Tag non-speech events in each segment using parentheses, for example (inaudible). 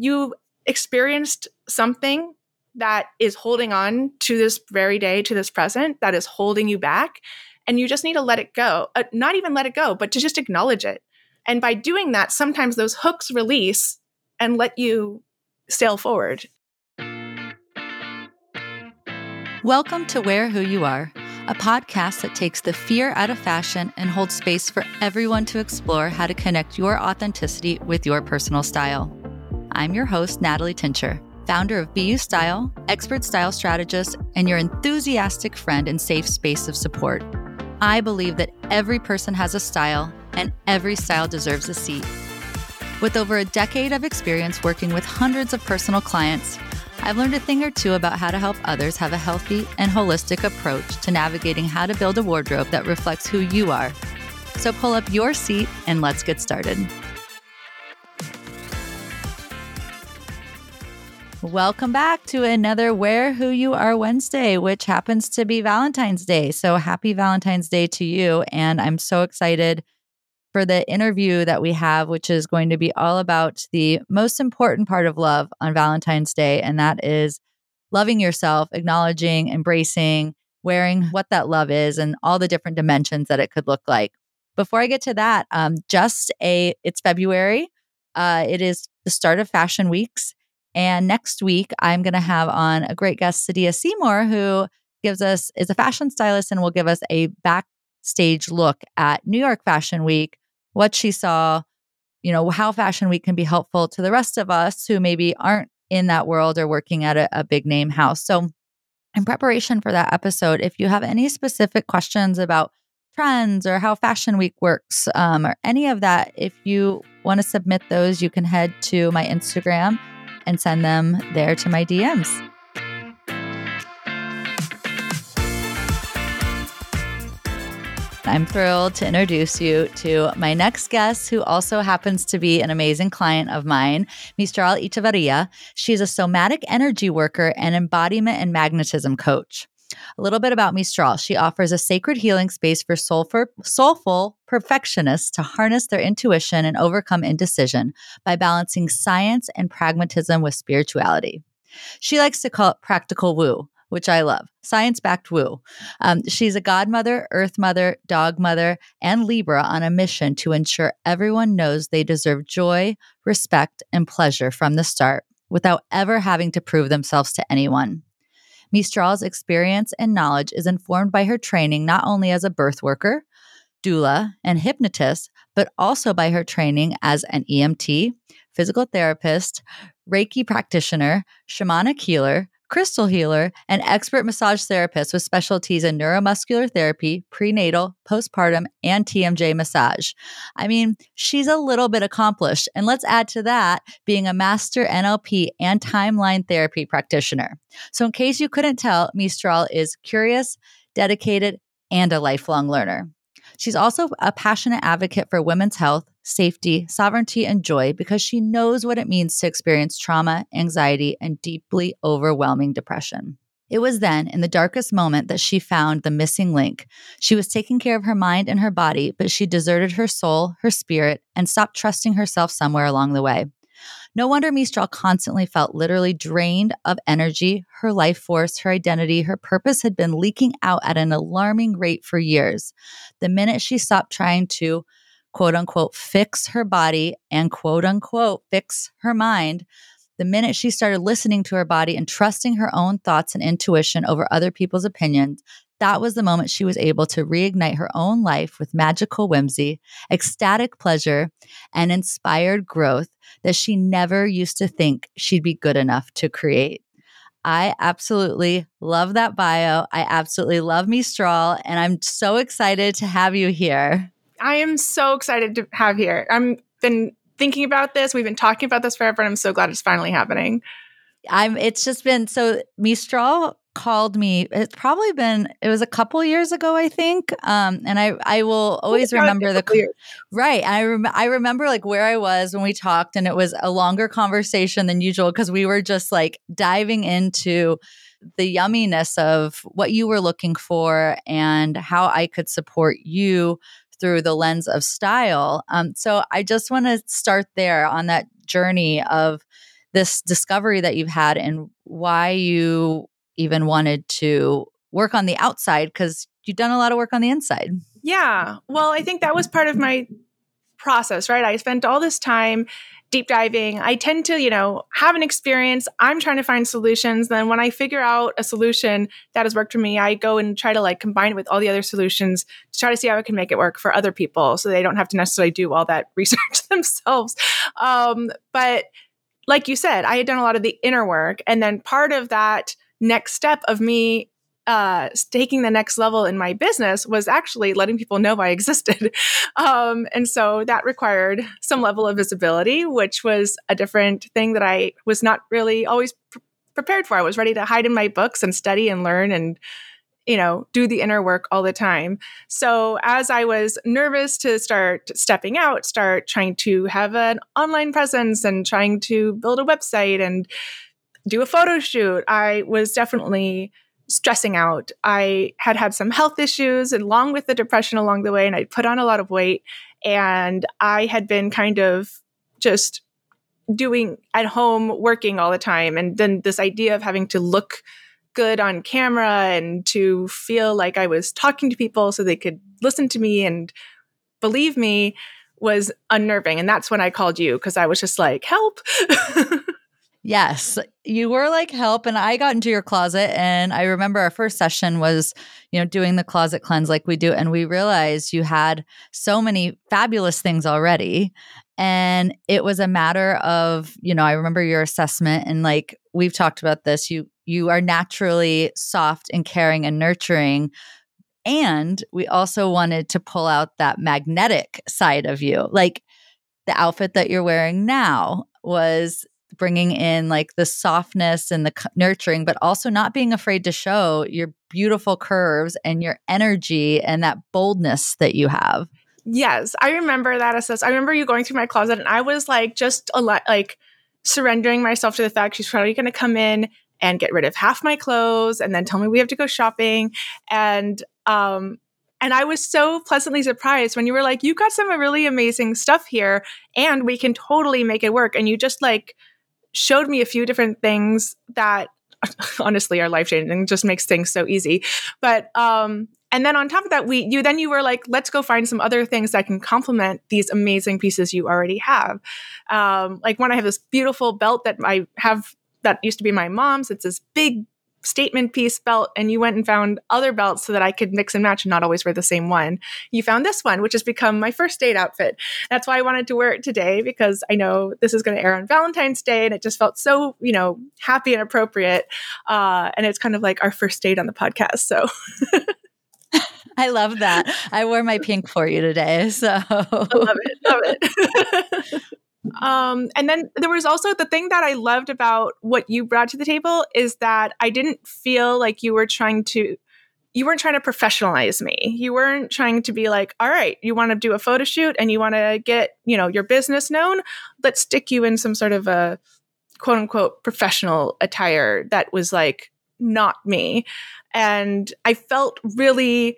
you experienced something that is holding on to this very day, to this present, that is holding you back. And you just need to let it go. Uh, not even let it go, but to just acknowledge it. And by doing that, sometimes those hooks release and let you sail forward. Welcome to Wear Who You Are, a podcast that takes the fear out of fashion and holds space for everyone to explore how to connect your authenticity with your personal style. I'm your host, Natalie Tincher, founder of BU Style, expert style strategist, and your enthusiastic friend and safe space of support. I believe that every person has a style and every style deserves a seat. With over a decade of experience working with hundreds of personal clients, I've learned a thing or two about how to help others have a healthy and holistic approach to navigating how to build a wardrobe that reflects who you are. So pull up your seat and let's get started. Welcome back to another Wear Who You Are Wednesday, which happens to be Valentine's Day. So happy Valentine's Day to you. And I'm so excited for the interview that we have, which is going to be all about the most important part of love on Valentine's Day. And that is loving yourself, acknowledging, embracing, wearing what that love is and all the different dimensions that it could look like. Before I get to that, um, just a, it's February. Uh, it is the start of fashion weeks. And next week, I'm going to have on a great guest, Sadia Seymour, who gives us, is a fashion stylist and will give us a backstage look at New York Fashion Week, what she saw, you know, how Fashion Week can be helpful to the rest of us who maybe aren't in that world or working at a, a big name house. So, in preparation for that episode, if you have any specific questions about trends or how Fashion Week works um, or any of that, if you want to submit those, you can head to my Instagram and send them there to my DMs. I'm thrilled to introduce you to my next guest, who also happens to be an amazing client of mine, Mystral Echavarria. She's a somatic energy worker and embodiment and magnetism coach. A little bit about Mystral. She offers a sacred healing space for soulful, soulful perfectionists to harness their intuition and overcome indecision by balancing science and pragmatism with spirituality. She likes to call it practical woo, which I love. Science backed woo. Um, she's a godmother, earth mother, dog mother, and Libra on a mission to ensure everyone knows they deserve joy, respect, and pleasure from the start without ever having to prove themselves to anyone. Mystral's experience and knowledge is informed by her training not only as a birth worker, doula, and hypnotist, but also by her training as an EMT, physical therapist, Reiki practitioner, shamanic healer, crystal healer, and expert massage therapist with specialties in neuromuscular therapy, prenatal, postpartum, and TMJ massage. I mean, she's a little bit accomplished. And let's add to that being a master NLP and timeline therapy practitioner. So, in case you couldn't tell, Mystral is curious, dedicated, and a lifelong learner. She's also a passionate advocate for women's health, safety, sovereignty, and joy because she knows what it means to experience trauma, anxiety, and deeply overwhelming depression. It was then, in the darkest moment, that she found the missing link. She was taking care of her mind and her body, but she deserted her soul, her spirit, and stopped trusting herself somewhere along the way. No wonder Mystral constantly felt literally drained of energy. Her life force, her identity, her purpose had been leaking out at an alarming rate for years. The minute she stopped trying to quote unquote fix her body and quote unquote fix her mind, the minute she started listening to her body and trusting her own thoughts and intuition over other people's opinions, that was the moment she was able to reignite her own life with magical whimsy, ecstatic pleasure, and inspired growth that she never used to think she'd be good enough to create. I absolutely love that bio. I absolutely love Mystral, and I'm so excited to have you here. I am so excited to have here. I'm been thinking about this. We've been talking about this forever, and I'm so glad it's finally happening. I'm. It's just been so. Mistral called me. It's probably been. It was a couple years ago, I think. Um, and I I will always remember the years. right. I rem- I remember like where I was when we talked, and it was a longer conversation than usual because we were just like diving into the yumminess of what you were looking for and how I could support you through the lens of style. Um, so I just want to start there on that journey of this discovery that you've had and why you even wanted to work on the outside because you've done a lot of work on the inside. Yeah. Well, I think that was part of my process, right? I spent all this time deep diving. I tend to, you know, have an experience. I'm trying to find solutions. Then when I figure out a solution that has worked for me, I go and try to like combine it with all the other solutions to try to see how I can make it work for other people so they don't have to necessarily do all that (laughs) research themselves. Um, but like you said, I had done a lot of the inner work. And then part of that next step of me uh, taking the next level in my business was actually letting people know I existed. (laughs) Um, and so that required some level of visibility, which was a different thing that I was not really always pr- prepared for. I was ready to hide in my books and study and learn and you know, do the inner work all the time. So as I was nervous to start stepping out, start trying to have an online presence and trying to build a website and do a photo shoot, I was definitely stressing out. I had had some health issues along with the depression along the way, and I put on a lot of weight. And I had been kind of just doing at home working all the time. And then this idea of having to look good on camera and to feel like I was talking to people so they could listen to me and believe me was unnerving. And that's when I called you because I was just like, help. (laughs) Yes, you were like help and I got into your closet and I remember our first session was, you know, doing the closet cleanse like we do and we realized you had so many fabulous things already and it was a matter of, you know, I remember your assessment and like we've talked about this, you you are naturally soft and caring and nurturing and we also wanted to pull out that magnetic side of you. Like the outfit that you're wearing now was bringing in like the softness and the nurturing, but also not being afraid to show your beautiful curves and your energy and that boldness that you have. Yes, I remember that assess. I remember you going through my closet, and I was like, just a lot, like surrendering myself to the fact she's probably going to come in and get rid of half my clothes, and then tell me we have to go shopping, and um, and I was so pleasantly surprised when you were like, you got some really amazing stuff here, and we can totally make it work, and you just like showed me a few different things that (laughs) honestly are life changing just makes things so easy. But um and then on top of that we you then you were like let's go find some other things that can complement these amazing pieces you already have. Um like when i have this beautiful belt that i have that used to be my mom's it's this big statement piece belt and you went and found other belts so that I could mix and match and not always wear the same one. You found this one, which has become my first date outfit. That's why I wanted to wear it today because I know this is going to air on Valentine's Day and it just felt so, you know, happy and appropriate. Uh, and it's kind of like our first date on the podcast. So. (laughs) I love that. I wore my pink for you today. So I love it. Love it. (laughs) Um, and then there was also the thing that I loved about what you brought to the table is that I didn't feel like you were trying to you weren't trying to professionalize me. You weren't trying to be like, all right, you want to do a photo shoot and you want to get, you know, your business known. Let's stick you in some sort of a quote unquote professional attire that was like not me. And I felt really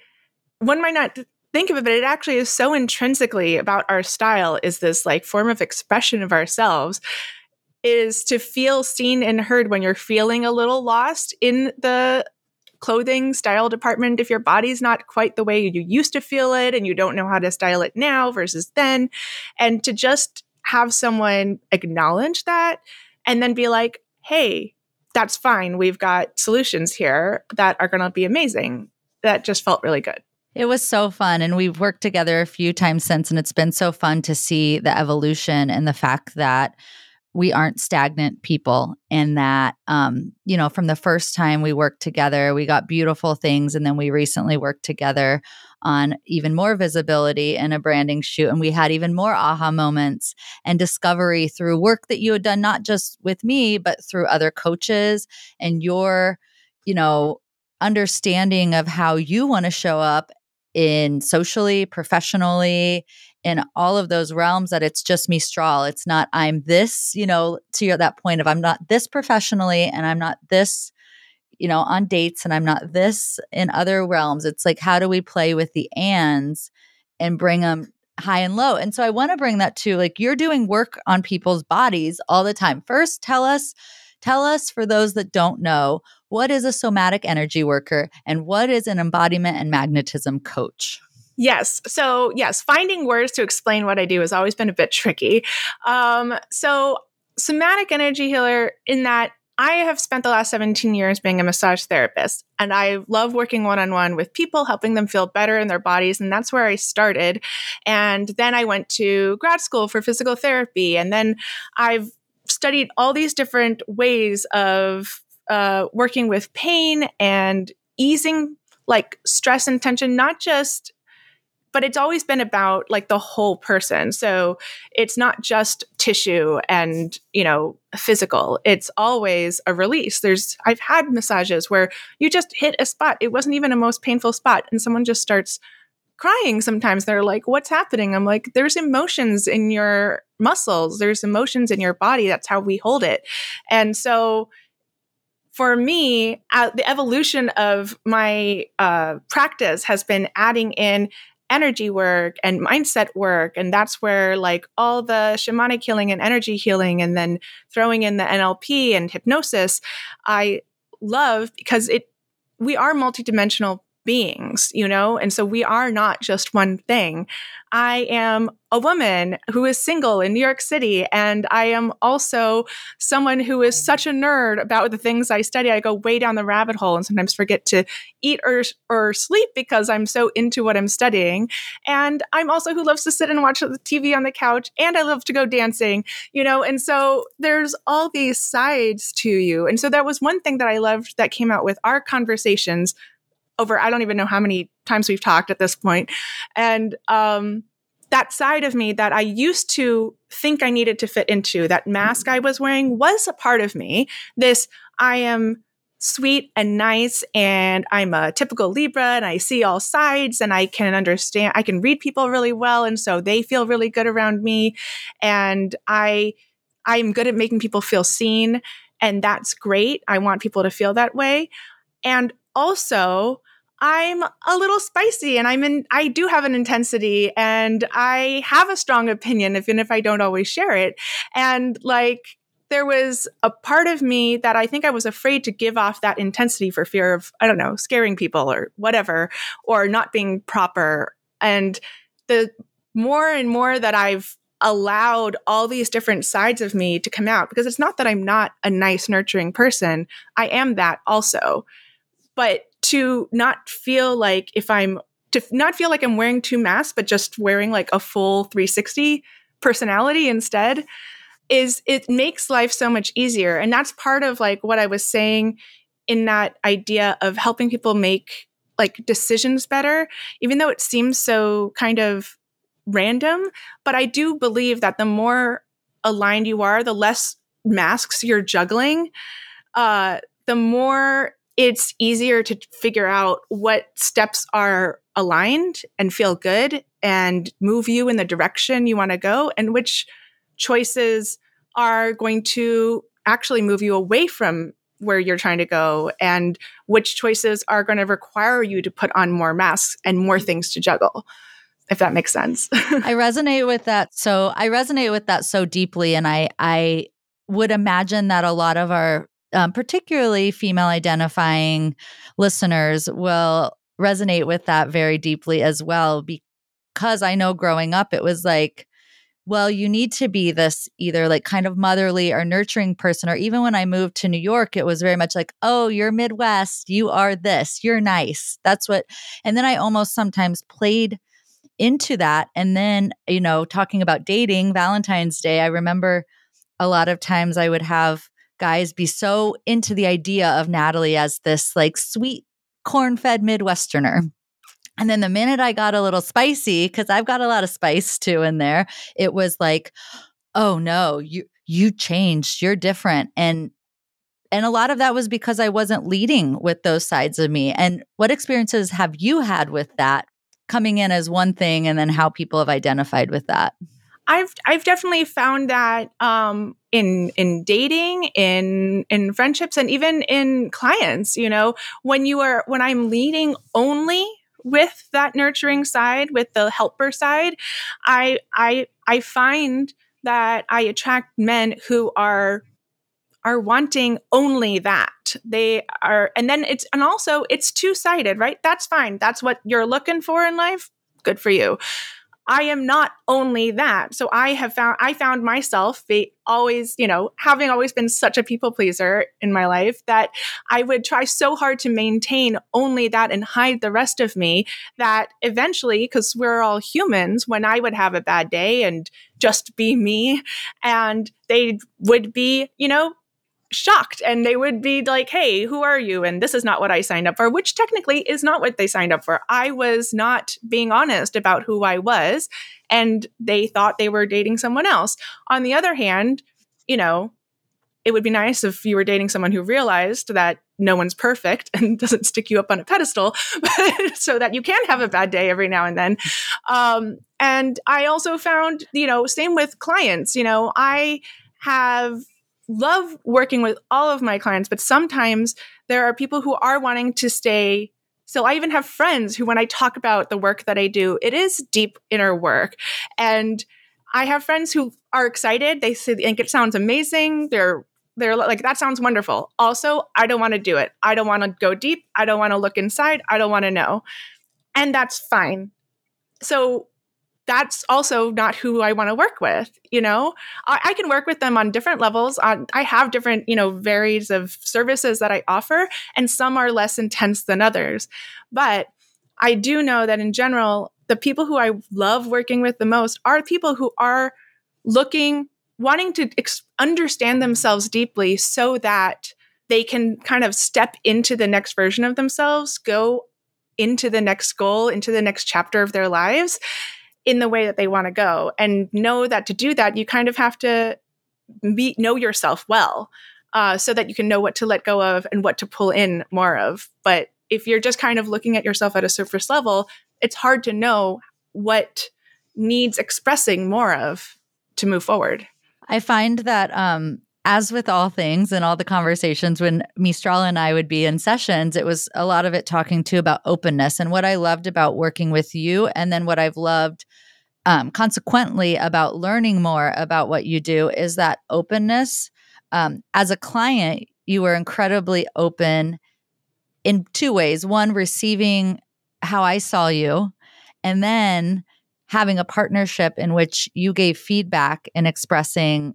one might not think of it, but it actually is so intrinsically about our style is this like form of expression of ourselves is to feel seen and heard when you're feeling a little lost in the clothing style department. If your body's not quite the way you used to feel it and you don't know how to style it now versus then and to just have someone acknowledge that and then be like hey that's fine. We've got solutions here that are going to be amazing. That just felt really good it was so fun. And we've worked together a few times since, and it's been so fun to see the evolution and the fact that we aren't stagnant people and that um, you know from the first time we worked together we got beautiful things and then we recently worked together on even more visibility in a branding shoot and we had even more aha moments and discovery through work that you had done not just with me but through other coaches and your you know understanding of how you want to show up in socially, professionally, in all of those realms that it's just Mystral. It's not I'm this, you know, to that point of I'm not this professionally and I'm not this, you know, on dates and I'm not this in other realms. It's like how do we play with the ands and bring them high and low. And so I want to bring that to like you're doing work on people's bodies all the time. First, tell us tell us for those that don't know, what is a somatic energy worker and what is an embodiment and magnetism coach? Yes. So, yes, finding words to explain what I do has always been a bit tricky. Um, so, somatic energy healer, in that I have spent the last 17 years being a massage therapist, and I love working one on one with people, helping them feel better in their bodies. And that's where I started. And then I went to grad school for physical therapy. And then I've studied all these different ways of uh, working with pain and easing like stress and tension, not just but it's always been about like the whole person. So it's not just tissue and, you know, physical. It's always a release. There's I've had massages where you just hit a spot. It wasn't even a most painful spot and someone just starts crying sometimes. They're like, "What's happening?" I'm like, "There's emotions in your muscles. There's emotions in your body. That's how we hold it." And so for me, uh, the evolution of my uh, practice has been adding in energy work and mindset work. And that's where like all the shamanic healing and energy healing, and then throwing in the NLP and hypnosis, I love because it, we are multidimensional beings, you know? And so we are not just one thing. I am a woman who is single in New York City, and I am also someone who is such a nerd about the things I study. I go way down the rabbit hole and sometimes forget to eat or, or sleep because I'm so into what I'm studying. And I'm also who loves to sit and watch the TV on the couch, and I love to go dancing, you know? And so there's all these sides to you. And so that was one thing that I loved that came out with our conversations over I don't even know how many times we've talked at this point. And um, that side of me that I used to think I needed to fit into, that mask I was wearing was a part of me. This I am sweet and nice and I'm a typical Libra and I see all sides and I can understand I can read people really well and so they feel really good around me and I I'm good at making people feel seen and that's great. I want people to feel that way. And also I'm a little spicy and I'm in I do have an intensity and I have a strong opinion even if I don't always share it. And like there was a part of me that I think I was afraid to give off that intensity for fear of I don't know, scaring people or whatever or not being proper. And the more and more that I've allowed all these different sides of me to come out because it's not that I'm not a nice nurturing person. I am that also but to not feel like if I'm to not feel like I'm wearing two masks, but just wearing like a full 360 personality instead is it makes life so much easier. And that's part of like what I was saying in that idea of helping people make like decisions better, even though it seems so kind of random. But I do believe that the more aligned you are, the less masks you're juggling, uh, the more it's easier to figure out what steps are aligned and feel good and move you in the direction you want to go and which choices are going to actually move you away from where you're trying to go and which choices are going to require you to put on more masks and more mm-hmm. things to juggle if that makes sense. (laughs) I resonate with that so i resonate with that so deeply and i i would imagine that a lot of our um, particularly female identifying listeners will resonate with that very deeply as well because I know growing up it was like well you need to be this either like kind of motherly or nurturing person or even when I moved to New York it was very much like oh you're midwest you are this you're nice. That's what and then I almost sometimes played into that and then you know talking about dating Valentine's Day I remember a lot of times I would have guys be so into the idea of Natalie as this like sweet corn fed Midwesterner. And then the minute I got a little spicy, because I've got a lot of spice too in there, it was like, oh no, you you changed, you're different. And and a lot of that was because I wasn't leading with those sides of me. And what experiences have you had with that coming in as one thing and then how people have identified with that? I've I've definitely found that um, in in dating, in in friendships, and even in clients. You know, when you are when I'm leading only with that nurturing side, with the helper side, I I I find that I attract men who are are wanting only that. They are and then it's and also it's two-sided, right? That's fine. That's what you're looking for in life. Good for you. I am not only that. So I have found I found myself be always, you know, having always been such a people pleaser in my life that I would try so hard to maintain only that and hide the rest of me that eventually because we're all humans when I would have a bad day and just be me and they would be, you know, shocked and they would be like, hey, who are you? And this is not what I signed up for, which technically is not what they signed up for. I was not being honest about who I was, and they thought they were dating someone else. On the other hand, you know, it would be nice if you were dating someone who realized that no one's perfect (laughs) and doesn't stick you up on a pedestal (laughs) so that you can have a bad day every now and then. Um, and I also found, you know, same with clients, you know, I have love working with all of my clients, but sometimes there are people who are wanting to stay. So I even have friends who, when I talk about the work that I do, it is deep inner work. And I have friends who are excited. They think it sounds amazing. They're they're like that sounds wonderful. Also, I don't want to do it. I don't want to go deep. I don't want to look inside. I don't want to know. And that's fine. So that's also not who I want to work with. You know, I, I, can work with them on different levels. On I have different, you know, varies of services that I offer, and some are less intense than others. But I do know that in general, the people who I love working with the most are people who are looking, wanting to ex- understand themselves deeply, so that they can kind of step into the next version of themselves, go into the next goal, into the next chapter of their lives in the way that they want to go. And know that to do that you kind of have to be know yourself well uh, so that you can know what to let go of and what to pull in more of. But if you're just kind of looking at yourself at a surface level it's hard to know what needs expressing more of to move forward. I find that um as with all things and all the conversations when Mystral and I would be in sessions, it was a lot of it talking to about openness and what I loved about working with you, and then what I've loved um, consequently about learning more about what you do is that openness. Um, as a client, you were incredibly open in two ways: one, receiving how I saw you, and then having a partnership in which you gave feedback and expressing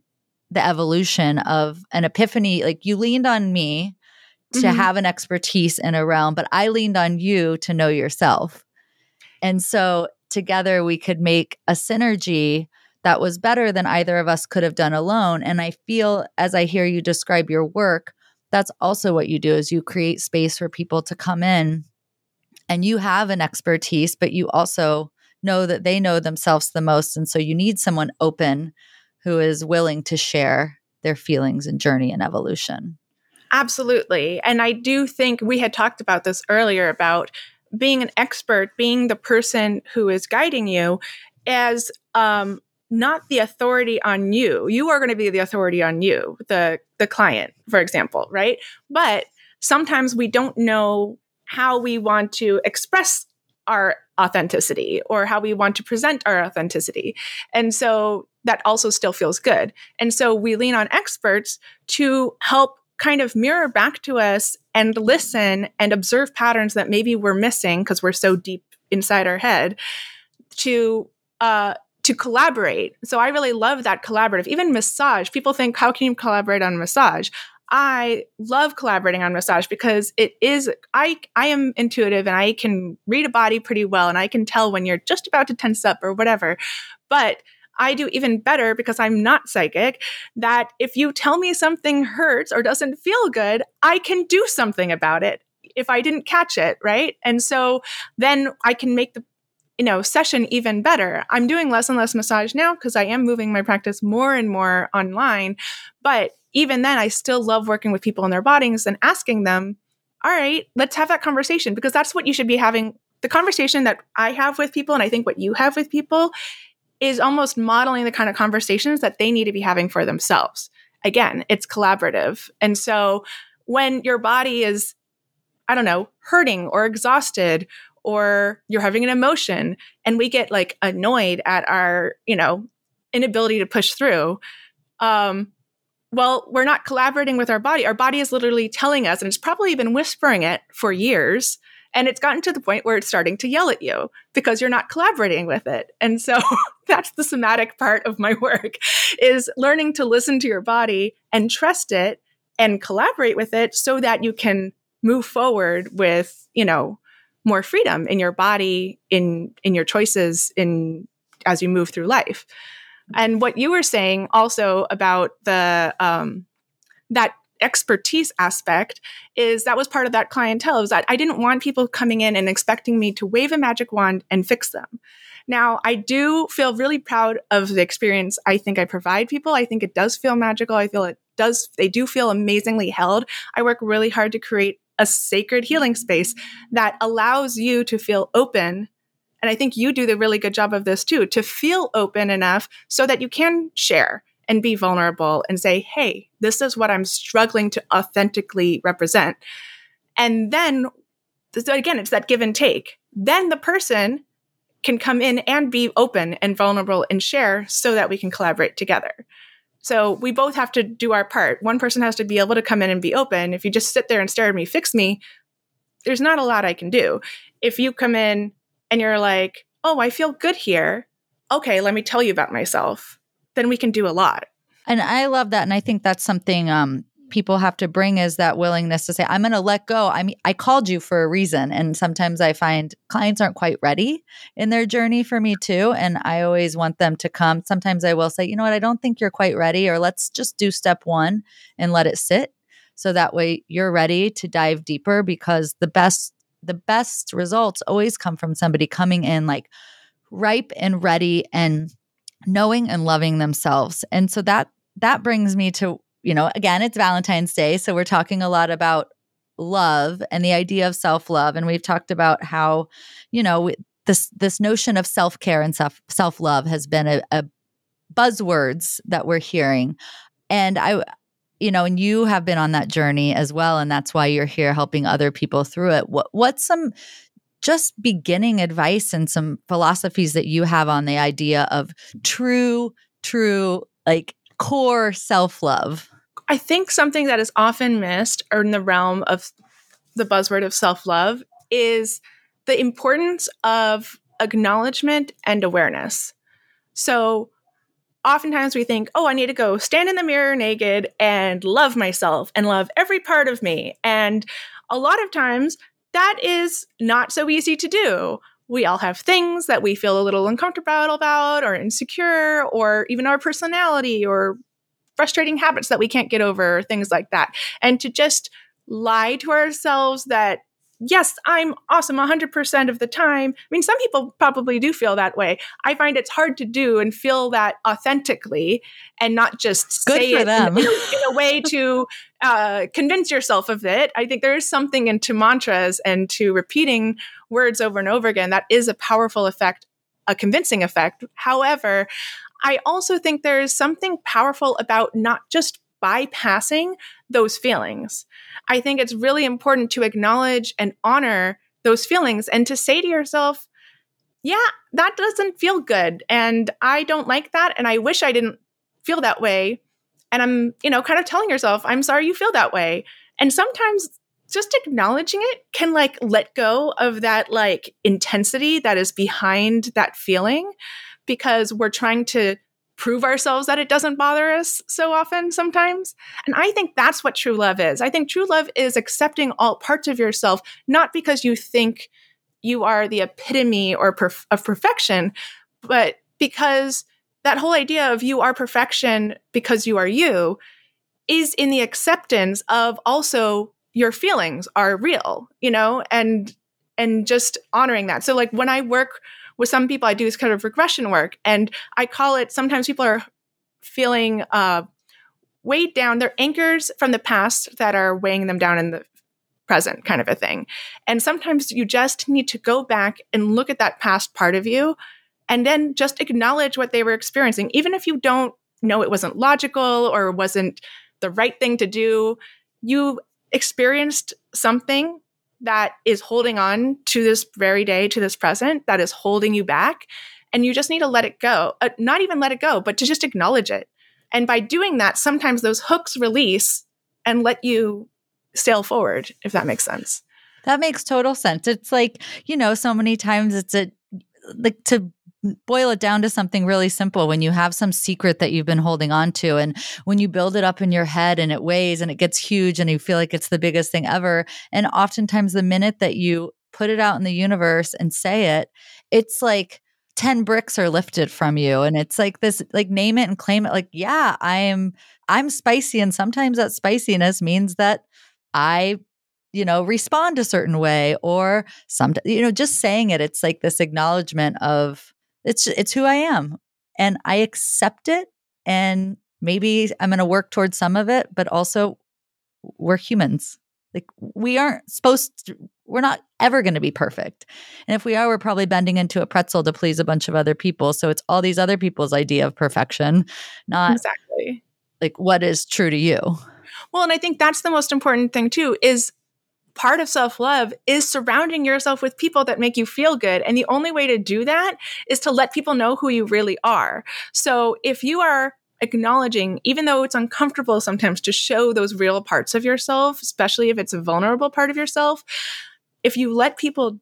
the evolution of an epiphany. Like you leaned on me to mm-hmm. have an expertise in a realm, but I leaned on you to know yourself. And so together we could make a synergy that was better than either of us could have done alone. And I feel as I hear you describe your work, that's also what you do is you create space for people to come in and you have an expertise, but you also know that they know themselves the most. And so you need someone open who is willing to share their feelings and journey and evolution. Absolutely. And I do think we had talked about this earlier about being an expert, being the person who is guiding you as um, not the authority on you. You are going to be the authority on you, the the client, for example, right? But sometimes we don't know how we want to express our authenticity or how we want to present our authenticity. And so that also still feels good. And so we lean on experts to help kind of mirror back to us and listen and observe patterns that maybe we're missing because we're so deep inside our head to uh, to collaborate. So I really love that collaborative. Even massage, people think, how can you collaborate on massage? I love collaborating on massage because it is I I am intuitive and I can read a body pretty well and I can tell when you're just about to tense up or whatever. But I do even better because I'm not psychic that if you tell me something hurts or doesn't feel good, I can do something about it if I didn't catch it, right? And so then I can make the you know session even better. I'm doing less and less massage now because I am moving my practice more and more online, but even then I still love working with people in their bodies and asking them, "All right, let's have that conversation because that's what you should be having the conversation that I have with people and I think what you have with people is almost modeling the kind of conversations that they need to be having for themselves. Again, it's collaborative. And so when your body is, I don't know, hurting or exhausted or you're having an emotion and we get like annoyed at our, you know, inability to push through. Um, well, we're not collaborating with our body. Our body is literally telling us, and it's probably been whispering it for years. And it's gotten to the point where it's starting to yell at you because you're not collaborating with it. And so (laughs) that's the somatic part of my (laughs) work is learning to listen to your body and trust it and collaborate with it so that you can move forward with, you know, more freedom in your body, in in your choices in as you move through life. And what you were saying also about the um, that expertise aspect is that was part of that clientele is that I didn't want people coming in and expecting me to wave a magic wand and fix them. Now, I do feel really proud of the experience I think I provide people. I think it does feel magical. I feel it does, they do feel amazingly held. I work really hard to create a sacred healing space that allows you to feel open and I think you do the really good job of this too, to feel open enough so that you can share and be vulnerable and say, hey, this is what I'm struggling to authentically represent. And then, so again, it's that give and take. Then the person can come in and be open and vulnerable and share so that we can collaborate together. So we both have to do our part. One person has to be able to come in and be open. If you just sit there and stare at me, fix me, there's not a lot I can do. If you come in and you're like, oh, I feel good here. Okay, let me tell you about myself. Then we can do a lot. And I love that. And I think that's something um, people have to bring is that willingness to say, I'm going to let go. I mean, I called you for a reason. And sometimes I find clients aren't quite ready in their journey for me too. And I always want them to come. Sometimes I will say, you know what, I don't think you're quite ready, or let's just do step one and let it sit. So that way you're ready to dive deeper because the best the best results always come from somebody coming in like ripe and ready and knowing and loving themselves. And so that that brings me to, you know, again, it's Valentine's Day, so we're talking a lot about love and the idea of self-love and we've talked about how, you know, this this notion of self-care and self self-love has been a, a buzzwords that we're hearing. And I you know, and you have been on that journey as well, and that's why you're here helping other people through it. What what's some just beginning advice and some philosophies that you have on the idea of true, true, like core self love? I think something that is often missed or in the realm of the buzzword of self love is the importance of acknowledgement and awareness. So, oftentimes we think, oh, I need to go stand in the mirror naked and love myself and love every part of me. And a lot of times that is not so easy to do. We all have things that we feel a little uncomfortable about or insecure or even our personality or frustrating habits that we can't get over, things like that. And to just lie to ourselves that yes, I'm awesome 100% of the time. I mean, some people probably do feel that way. I find it's hard to do and feel that authentically and not just Good say it them. In, in, a, way to uh, convince yourself of it. I think there is something into mantras and to repeating words over and over again that is a powerful effect, a convincing effect. However, I also think there is something powerful about not just bypassing those feelings. I think it's really important to acknowledge and honor those feelings and to say to yourself, yeah, that doesn't feel good. And I don't like that. And I wish I didn't feel that way. And I'm, you know, kind of telling yourself, I'm sorry you feel that way. And sometimes just acknowledging it can like let go of that like intensity that is behind that feeling because we're trying to prove ourselves that it doesn't bother us so often sometimes. And I think that's what true love is. I think true love is accepting all parts of yourself, not because you think you are the epitome or perf- of perfection, but because that whole idea of you are perfection because you are you is in the acceptance of also your feelings are real, you know, and and just honoring that. So like when I work with some people, I do this kind of regression work, and I call it. Sometimes people are feeling uh, weighed down. They're anchors from the past that are weighing them down in the present, kind of a thing. And sometimes you just need to go back and look at that past part of you, and then just acknowledge what they were experiencing, even if you don't know it wasn't logical or wasn't the right thing to do. You experienced something that is holding on to this very day, to this present, that is holding you back. And you just need to let it go. Uh, not even let it go, but to just acknowledge it. And by doing that, sometimes those hooks release and let you sail forward, if that makes sense. That makes total sense. It's like, you know, so many times it's a like to boil it down to something really simple when you have some secret that you've been holding on to. And when you build it up in your head and it weighs and it gets huge and you feel like it's the biggest thing ever and oftentimes the minute that you put it out in the universe and say it it's like 10 bricks are lifted from you. And it's like this like name it and claim it. Like yeah i'm i'm spicy. And sometimes that spiciness means that i you know respond a certain way or some you know just saying it it's like this acknowledgement of it's it's who i am and i accept it and maybe i'm going to work towards some of it but also we're humans. Like we aren't supposed to we're not ever going to be perfect. And if we are we're probably bending into a pretzel to please a bunch of other people. So it's all these other people's idea of perfection not exactly. like what is true to you. Well and i think that's the most important thing too is part of self love is surrounding yourself with people that make you feel good. And the only way to do that is to let people know who you really are. So if you are acknowledging, even though it's uncomfortable sometimes to show those real parts of yourself, especially if it's a vulnerable part of yourself, if you let people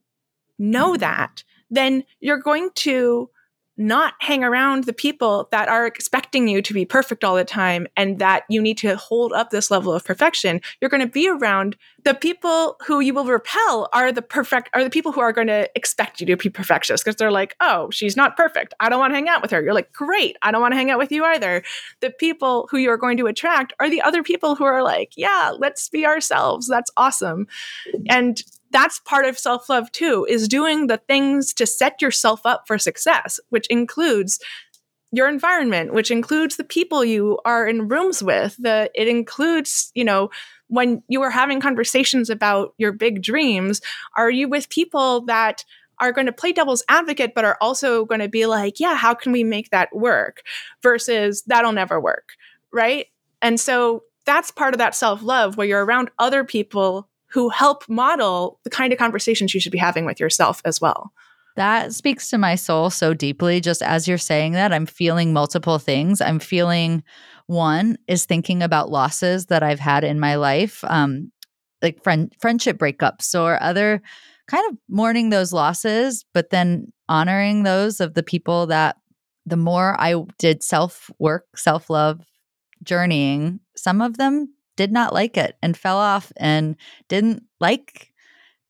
know that, then you're going to not hang around the people that are expecting you to be perfect all the time and that you need to hold up this level of perfection. You're going to be around the people who you will repel are the perfect are the people who are going to expect you to be perfectionist because they're like oh she's not perfect. I don't want to hang out with her. You're like great. I don't want to hang out with you either. The people who you're going to attract are the other people who are like yeah let's be ourselves. That's awesome. And that's part of self love too, is doing the things to set yourself up for success, which includes your environment, which includes the people you are in rooms with. The it includes, you know, when you are having conversations about your big dreams, are you with people that are going to play devil's advocate, but are also going to be like, yeah, how can we make that work? Versus that'll never work. Right. And so that's part of that self love where you're around other people who help model the kind of conversations you should be having with yourself as well. That speaks to my soul so deeply. Just as you're saying that, I'm feeling multiple things. I'm feeling one is thinking about losses that I've had in my life, um, like friend friendship breakups or other kind of mourning those losses, but then honoring those of the people that the more I did self work, self love, journeying, some of them did not like it and fell off and didn't like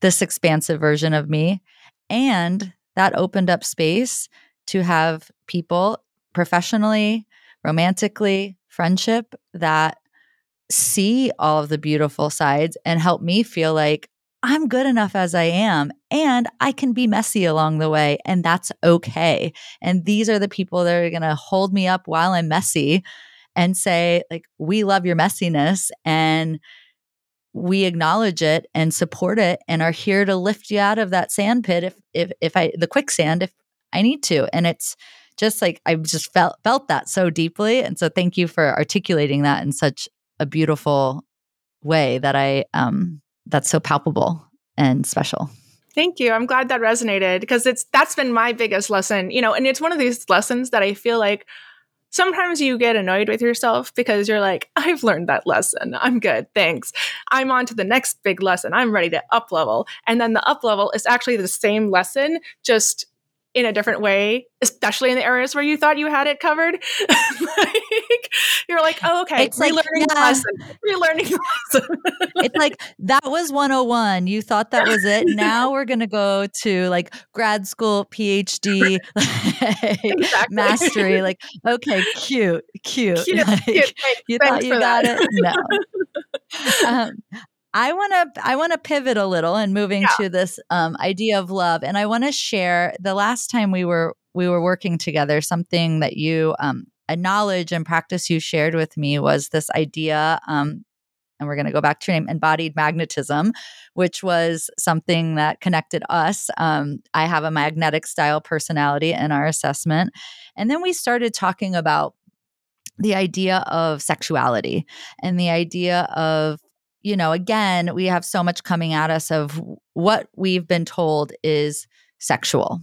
this expansive version of me. And that opened up space to have people professionally, romantically, friendship that see all of the beautiful sides and help me feel like I'm good enough as I am and I can be messy along the way and that's okay. And these are the people that are going to hold me up while I'm messy and say like we love your messiness and we acknowledge it and support it and are here to lift you out of that sand pit if if if I the quicksand if I need to and it's just like I just felt felt that so deeply and so thank you for articulating that in such a beautiful way that I um that's so palpable and special. Thank you. I'm glad that resonated because it's that's been my biggest lesson, you know, and it's one of these lessons that I feel like sometimes you get annoyed with yourself because you're like, I've learned that lesson. I'm good. Thanks. I'm on to the next big lesson. I'm ready to up level. And then the up level is actually the same lesson, just in a different way, especially in the areas where you thought you had it covered. (laughs) like, you're like, oh, okay, it's relearning like, yeah. lesson, relearning lesson. (laughs) it's like that was 101. You thought that was it. Now we're gonna go to like grad school, PhD, (laughs) exactly. mastery. Like, okay, cute, cute. cute, like, cute. Thanks, you thought you got that. it? No. Um, I want to I want to pivot a little and moving yeah. to this um, idea of love, and I want to share the last time we were we were working together. Something that you um, a knowledge and practice you shared with me was this idea. Um, and we're going to go back to your name, embodied magnetism, which was something that connected us. Um, I have a magnetic style personality in our assessment. And then we started talking about the idea of sexuality and the idea of you know, again, we have so much coming at us of what we've been told is sexual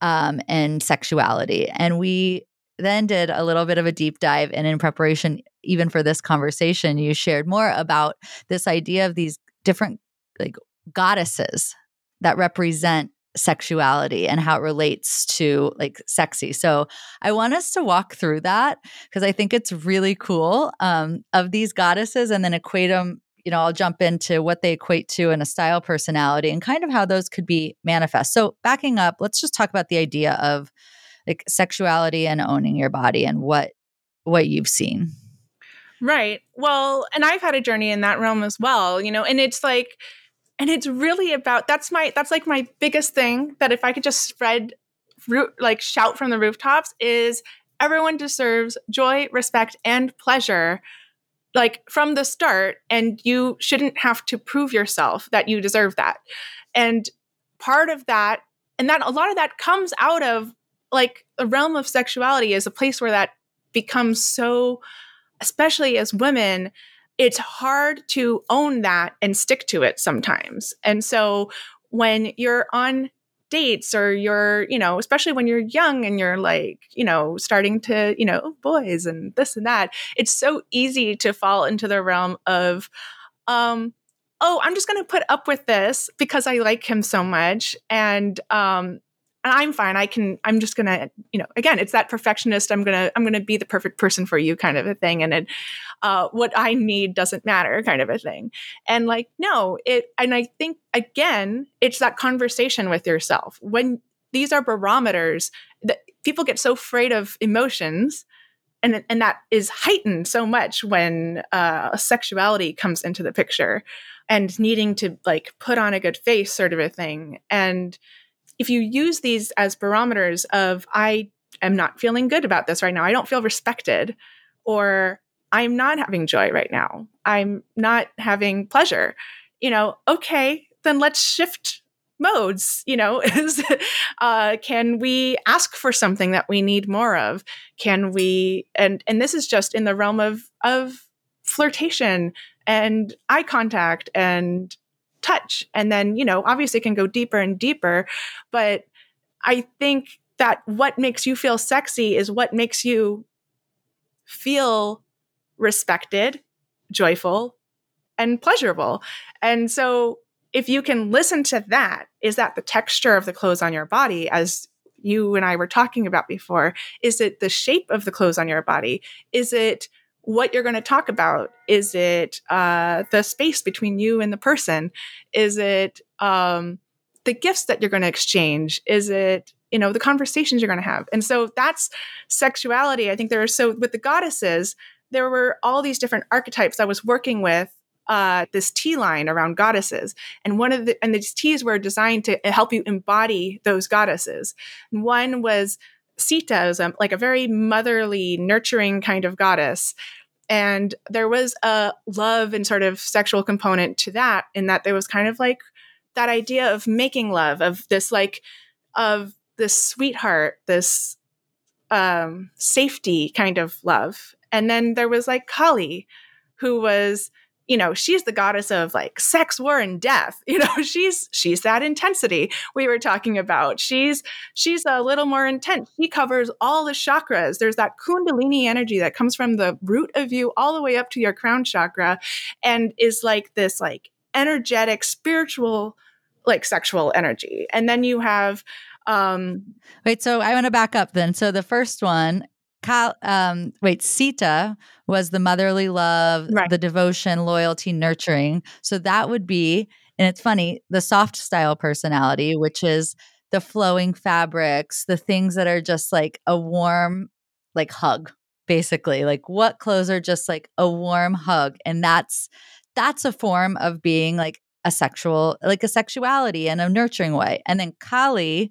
um, and sexuality. And we then did a little bit of a deep dive. And in preparation, even for this conversation, you shared more about this idea of these different like goddesses that represent sexuality and how it relates to like sexy. So I want us to walk through that because I think it's really cool um, of these goddesses and then equate them. You know, I'll jump into what they equate to in a style personality and kind of how those could be manifest. So backing up, let's just talk about the idea of like sexuality and owning your body and what what you've seen. Right. Well, and I've had a journey in that realm as well, you know, and it's like and it's really about that's my that's like my biggest thing that if i could just spread like shout from the rooftops is everyone deserves joy respect and pleasure like from the start. And you shouldn't have to prove yourself that you deserve that. And part of that and that a lot of that comes out of like the realm of sexuality is a place where that becomes so especially as women it's hard to own that and stick to it sometimes. And so when you're on dates or you're, you know, especially when you're young and you're like, you know, starting to, you know, boys and this and that, it's so easy to fall into the realm of, um, oh, I'm just going to put up with this because I like him so much. And, um, and I'm fine. I can, I'm just going to, you know, again, it's that perfectionist. I'm going to, I'm going to be the perfect person for you kind of a thing. And it, uh, what I need doesn't matter kind of a thing. And like, no, it, and I think again, it's that conversation with yourself when these are barometers that people get so afraid of emotions and, and that is heightened so much when uh, sexuality comes into the picture and needing to like put on a good face sort of a thing and if you use these as barometers of I am not feeling good about this right now, I don't feel respected, or I'm not having joy right now, I'm not having pleasure, you know, okay, then let's shift modes you know (laughs) is uh, can we ask for something that we need more of? Can we and and this is just in the realm of of flirtation and eye contact and touch. And then, you know, obviously can go deeper and deeper. But I think that what makes you feel sexy is what makes you feel respected, joyful, and pleasurable. And so if you can listen to that, is that the texture of the clothes on your body as you and I were talking about before? Is it the shape of the clothes on your body? Is it what you're going to talk about. Is it uh, the space between you and the person? Is it um, the gifts that you're going to exchange? Is it you know the conversations you're going to have? And so that's sexuality. I think there are so with the goddesses there were all these different archetypes I was working with uh, this tea line around goddesses, and one of the and these teas were designed to help you embody those goddesses. One was Sita is a, like a very motherly, nurturing kind of goddess. And there was a love and sort of sexual component to that, in that there was kind of like that idea of making love, of this like, of this sweetheart, this um, safety kind of love. And then there was like Kali, who was you know she's the goddess of like sex war and death. (laughs) You know she's she's that intensity we were talking about. She's she's a little more intense. She covers all the chakras. There's that kundalini energy that comes from the root of you all the way up to your crown chakra and is like this like energetic spiritual like sexual energy. And then you have um wait so i want to back up then. So the first one um, wait, Sita was the motherly love, right. the devotion, loyalty, nurturing. So that would be, and it's funny, the soft style personality, which is the flowing fabrics, the things that are just like a warm, like hug, basically. Like what clothes are just like a warm hug. And that's, that's a form of being like a sexual, like a sexuality in a nurturing way. And then Kali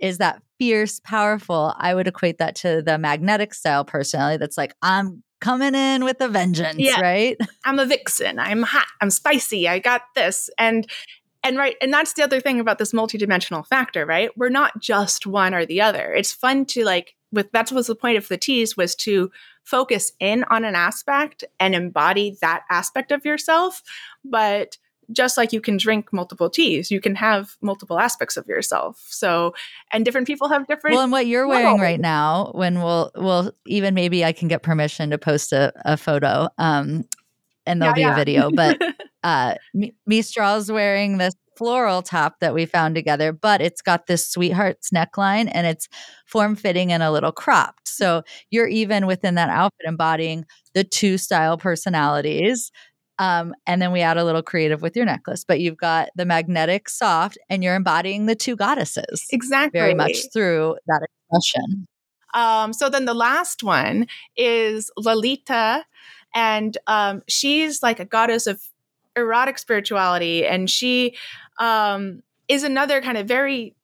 is that fierce, powerful. I would equate that to the magnetic style personality that's like, I'm coming in with a vengeance, yeah. right? I'm a vixen. I'm hot. I'm spicy. I got this. And and right and that's the other thing about this multidimensional factor right we're not just one or the other it's fun to like with that's was the point of the teas was to focus in on an aspect and embody that aspect of yourself but just like you can drink multiple teas you can have multiple aspects of yourself so and different people have different well and what you're wearing right now when we'll we'll even maybe i can get permission to post a, a photo um and there'll yeah, be yeah. a video but (laughs) uh Mystral's wearing this floral top that we found together, but it's got this sweetheart's neckline and it's form fitting and a little cropped. So you're even within that outfit embodying the two style personalities. Um, and then we add a little creative with your necklace, but you've got the magnetic soft and you're embodying the two goddesses. Exactly. Very much through that expression. Um, so then the last one is Lalita, and um, she's like a goddess of erotic spirituality, and she um, is another kind of very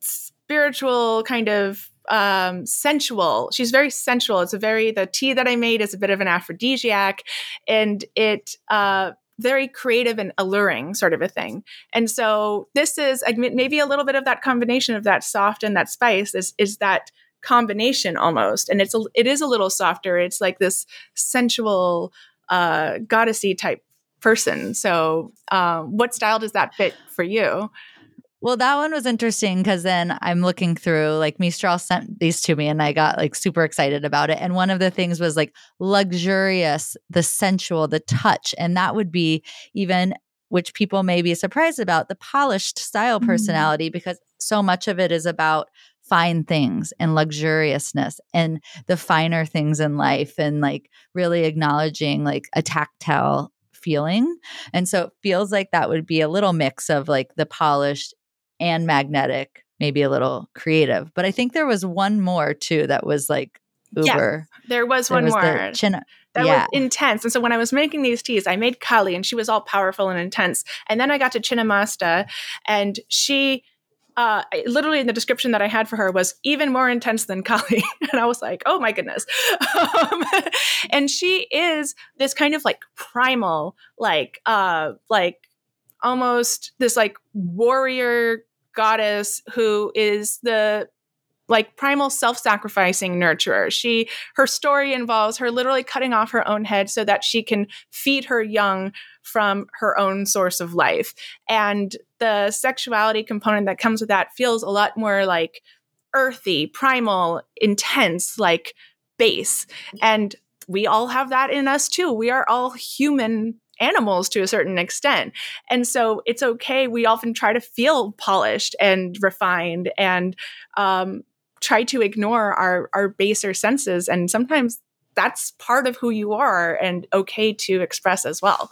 spiritual kind of um, sensual. She's very sensual. It's a very the tea that I made is a bit of an aphrodisiac, and it uh, very creative and alluring sort of a thing. And so this is maybe a little bit of that combination of that soft and that spice is is that combination almost. And it's a, it is a little softer. It's like this sensual uh, goddessy type person. So, um, what style does that fit for you? Well, that one was interesting because then I'm looking through, like, Mystral sent these to me and I got like super excited about it. And one of the things was like luxurious, the sensual, the touch. And that would be even, which people may be surprised about, the polished style mm-hmm. personality, mm-hmm. because so much of it is about fine things and luxuriousness and the finer things in life and like really acknowledging like a tactile feeling. And so it feels like that would be a little mix of like the polished and magnetic, maybe a little creative. But I think there was one more too that was like uber. Yes, there was there one was more. Chin- that yeah. was intense. And so when I was making these teas, I made Kali and she was all powerful and intense. And then I got to Chinnamasta and she uh, literally in the description that I had for her was even more intense than Kali. (laughs) and I was like, oh my goodness. Um, (laughs) and she is this kind of like primal, like, uh, like almost this like warrior goddess who is the like primal self-sacrificing nurturer. She her story involves her literally cutting off her own head so that she can feed her young from her own source of life. And the sexuality component that comes with that feels a lot more like earthy, primal, intense, like base. And we all have that in us too. We are all human animals to a certain extent. And so it's okay. We often try to feel polished and refined and um, try to ignore our, our baser senses. And sometimes that's part of who you are and okay to express as well.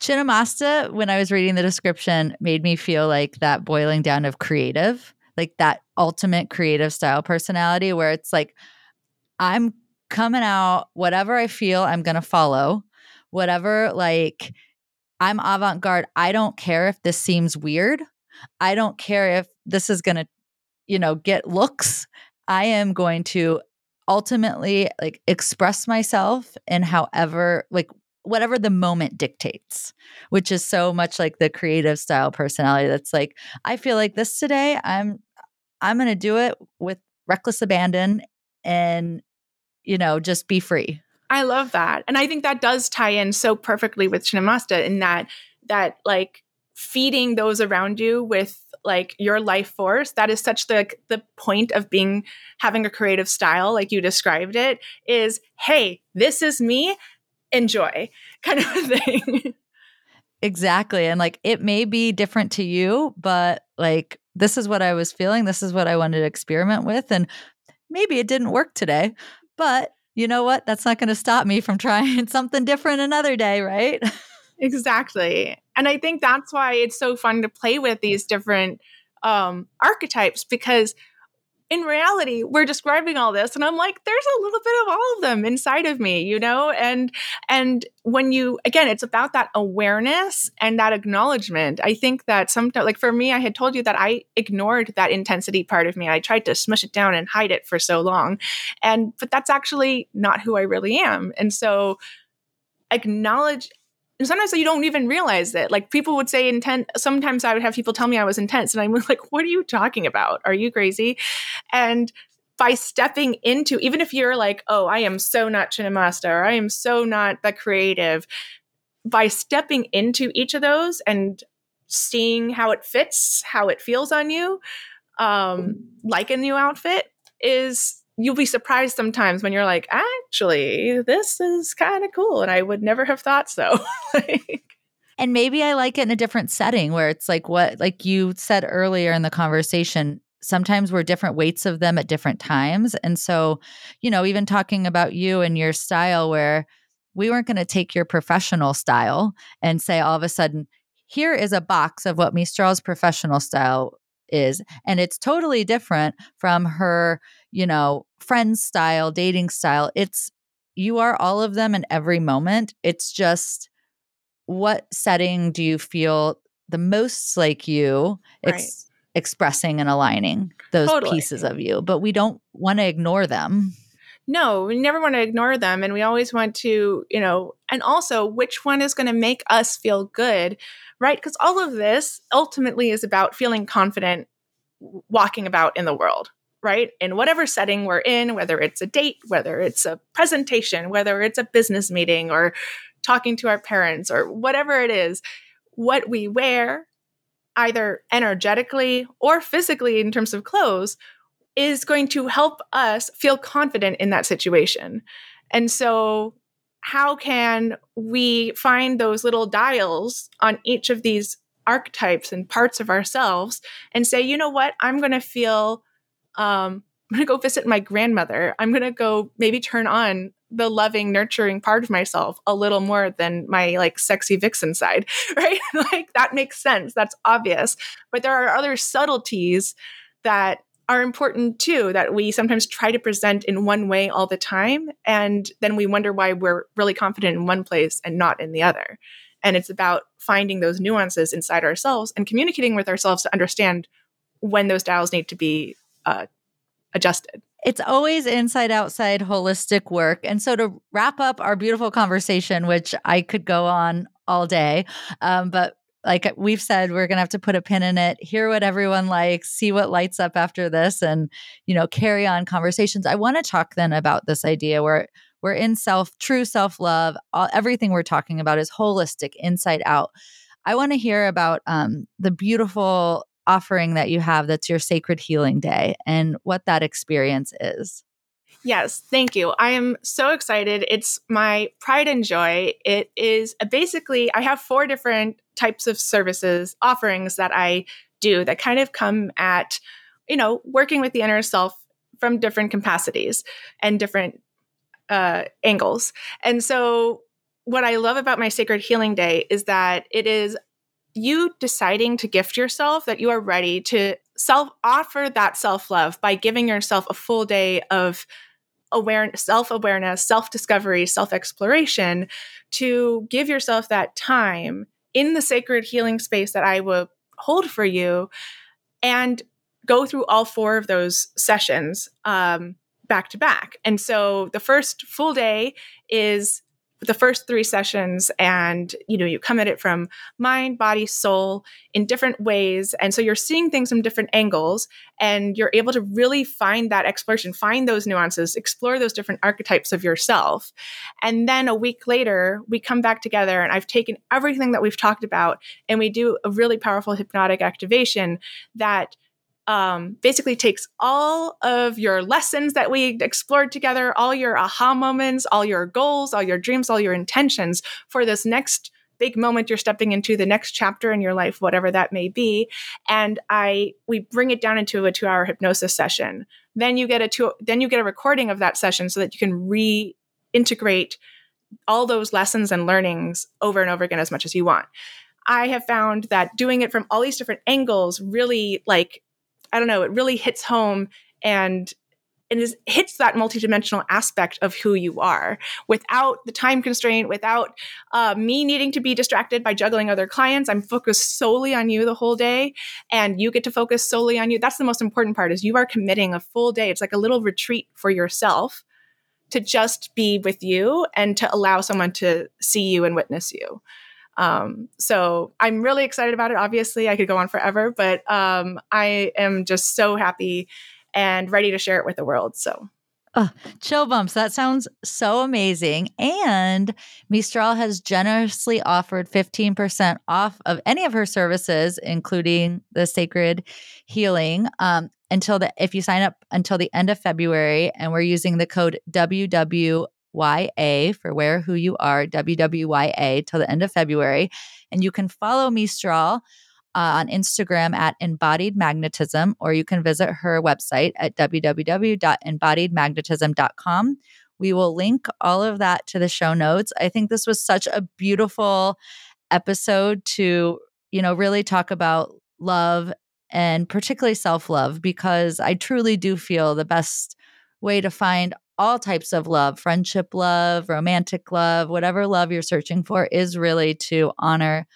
Chinnamasta, when I was reading the description, made me feel like that boiling down of creative, like that ultimate creative style personality where it's like, I'm coming out, whatever I feel, I'm going to follow. Whatever, like, I'm avant garde. I don't care if this seems weird. I don't care if this is going to, you know, get looks. I am going to ultimately like express myself in however like whatever the moment dictates, which is so much like the creative style personality that's like, I feel like this today, I'm I'm going to do it with reckless abandon and you know, just be free. I love that. And I think that does tie in so perfectly with Chinnamasta in that that like feeding those around you with like your life force that is such the the point of being having a creative style like you described it is hey this is me enjoy (laughs) kind of thing. exactly. And like it may be different to you, but like this is what I was feeling. This is what I wanted to experiment with. And maybe it didn't work today, but you know what? That's not going to stop me from trying (laughs) something different another day, right? exactly. And I think that's why it's so fun to play with these different um, archetypes because in reality we're describing all this and i'm like there's a little bit of all of them inside of me you know? And and when you again it's about that awareness and that acknowledgement. I think that sometimes like for me i had told you that i ignored that intensity part of me. I tried to smush it down and hide it for so long and but that's actually not who i really am. And so acknowledge and sometimes you don't even realize it. Like people would say intent. Sometimes I would have people tell me I was intense, and I'm (laughs) like, "What are you talking about? Are you crazy?" And by stepping into, even if you're like, "Oh, I am so not Chinnamasta," or "I am so not the creative," by stepping into each of those and seeing how it fits, how it feels on you, um, like a new outfit, is you'll be surprised sometimes when you're like, actually, this is kind of cool. And I would never have thought so. (laughs) and maybe I like it in a different setting where it's like what, like you said earlier in the conversation, sometimes we're different weights of them at different times. And so, you know, even talking about you and your style, where we weren't going to take your professional style and say all of a sudden, here is a box of what Mystral's professional style is. And it's totally different from her, you know, friend style, dating style. It's you are all of them in every moment. It's just what setting do you feel the most like you? It's right. expressing and aligning those totally. pieces of you, but we don't want to ignore them. No, we never want to ignore them. And we always want to, you know, and also which one is going to make us feel good, right? Because all of this ultimately is about feeling confident walking about in the world right? In whatever setting we're in, whether it's a date, whether it's a presentation, whether it's a business meeting or talking to our parents or whatever it is, what we wear, either energetically or physically in terms of clothes, is going to help us feel confident in that situation. And so, how can we find those little dials on each of these archetypes and parts of ourselves and say, you know what, I'm going to feel um, I'm going to go visit my grandmother. I'm going to go maybe turn on the loving, nurturing part of myself a little more than my like sexy vixen side, (laughs) right? like that makes sense. That's obvious. But there are other subtleties that are important too that we sometimes try to present in one way all the time. And then we wonder why we're really confident in one place and not in the other. And it's about finding those nuances inside ourselves and communicating with ourselves to understand when those dials need to be uh, adjusted. It's always inside outside holistic work. And so to wrap up our beautiful conversation, which I could go on all day, um, but like we've said, we're going to have to put a pin in it, hear what everyone likes, see what lights up after this, and, you know, carry on conversations. I want to talk then about this idea where we're in self, true self love. Everything we're talking about is holistic, inside out. I want to hear about um, the beautiful offering that you have that's your sacred healing day and what that experience is. Yes, thank you. I am so excited. It's my pride and joy. It is basically, I have four different types of services, offerings that I do that kind of come at, you know, working with the inner self from different capacities and different uh, angles. And so, what I love about my Sacred Healing Day is that it is you deciding to gift yourself that you are ready to self offer that self love by giving yourself a full day of awareness, self awareness, self discovery, self exploration to give yourself that time in the sacred healing space that I will hold for you and go through all four of those sessions um, back to back. And so the first full day is the first three sessions and you know you come at it from mind body soul in different ways. And so you're seeing things from different angles and you're able to really find that exploration find those nuances explore those different archetypes of yourself. And then a week later we come back together and i've taken everything that we've talked about and we do a really powerful hypnotic activation that um, basically takes all of your lessons that we explored together, all your aha moments, all your goals, all your dreams, all your intentions for this next big moment you're stepping into the next chapter in your life whatever that may be. And i we bring it down into a 2 hour hypnosis session. Then you get a two then you get a recording of that session so that you can reintegrate all those lessons and learnings over and over again as much as you want. I have found that doing it from all these different angles really like I don't know, it really hits home and it is, hits that multidimensional aspect of who you are without the time constraint, without uh, me needing to be distracted by juggling other clients. I'm focused solely on you the whole day, and you get to focus solely on you. That's the most important part. Is you are committing a full day. It's like a little retreat for yourself to just be with you and to allow someone to see you and witness you. Um, so I'm really excited about it. Obviously, I could go on forever, but um, I am just so happy and ready to share it with the world. So Oh, chill bumps. That sounds so amazing. And Mystral has generously offered 15% off of any of her services, including the sacred healing, um, until the if you sign up until the end of February. And we're using the code WWYA for Wear Who You Are, WWYA till the end of February. And you can follow Mystral uh, on Instagram at Embodied Magnetism, or you can visit her website at www.embodiedmagnetism.com. We will link all of that to the show notes. I think this was such a beautiful episode to, you know, really talk about love and particularly self love, because I truly do feel the best way to find all types of love friendship love, romantic love, whatever love you're searching for is really to honor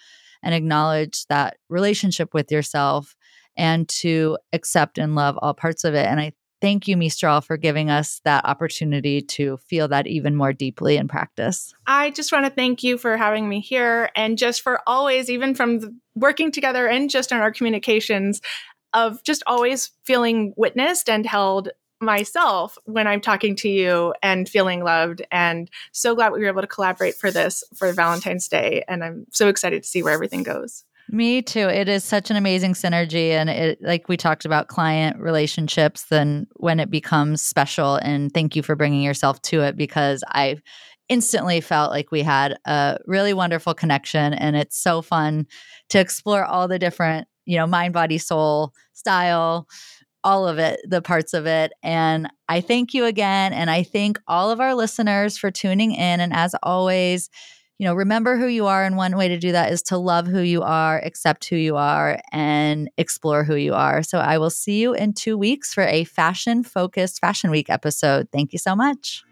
and acknowledge that relationship with yourself and to accept and love all parts of it. And I thank you, Mystral, for giving us that opportunity to feel that even more deeply in practice. I just want to thank you for having me here and just for always, even from working together and just in our communications, of just always feeling witnessed and held myself when I'm talking to you and feeling loved. And so glad we were able to collaborate for this for Valentine's Day. And I'm so excited to see where everything goes. Me too. It is such an amazing synergy. And it, like we talked about client relationships, then when it becomes special, and thank you for bringing yourself to it because I instantly felt like we had a really wonderful connection. And it's so fun to explore all the different, you know, mind, body, soul style all of it, the parts of it. And I thank you again. And I thank all of our listeners for tuning in. And as always, you know, remember who you are. And one way to do that is to love who you are, accept who you are, and explore who you are. So I will see you in two weeks for a fashion focused Fashion Week episode. Thank you so much.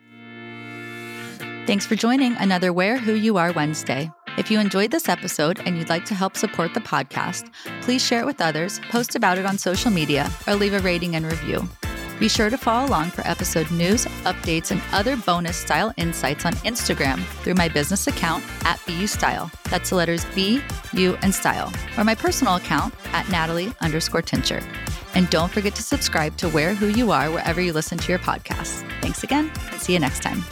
Thanks for joining another Wear Who You Are Wednesday. If you enjoyed this episode and you'd like to help support the podcast, please share it with others, post about it on social media, or leave a rating and review. Be sure to follow along for episode news, updates, and other bonus style insights on Instagram through my business account at BU Style. That's the letters B, U, and Style, or my personal account at Natalie underscore Tincher. And don't forget to subscribe to Wear Who You Are wherever you listen to your podcasts. Thanks again, and see you next time.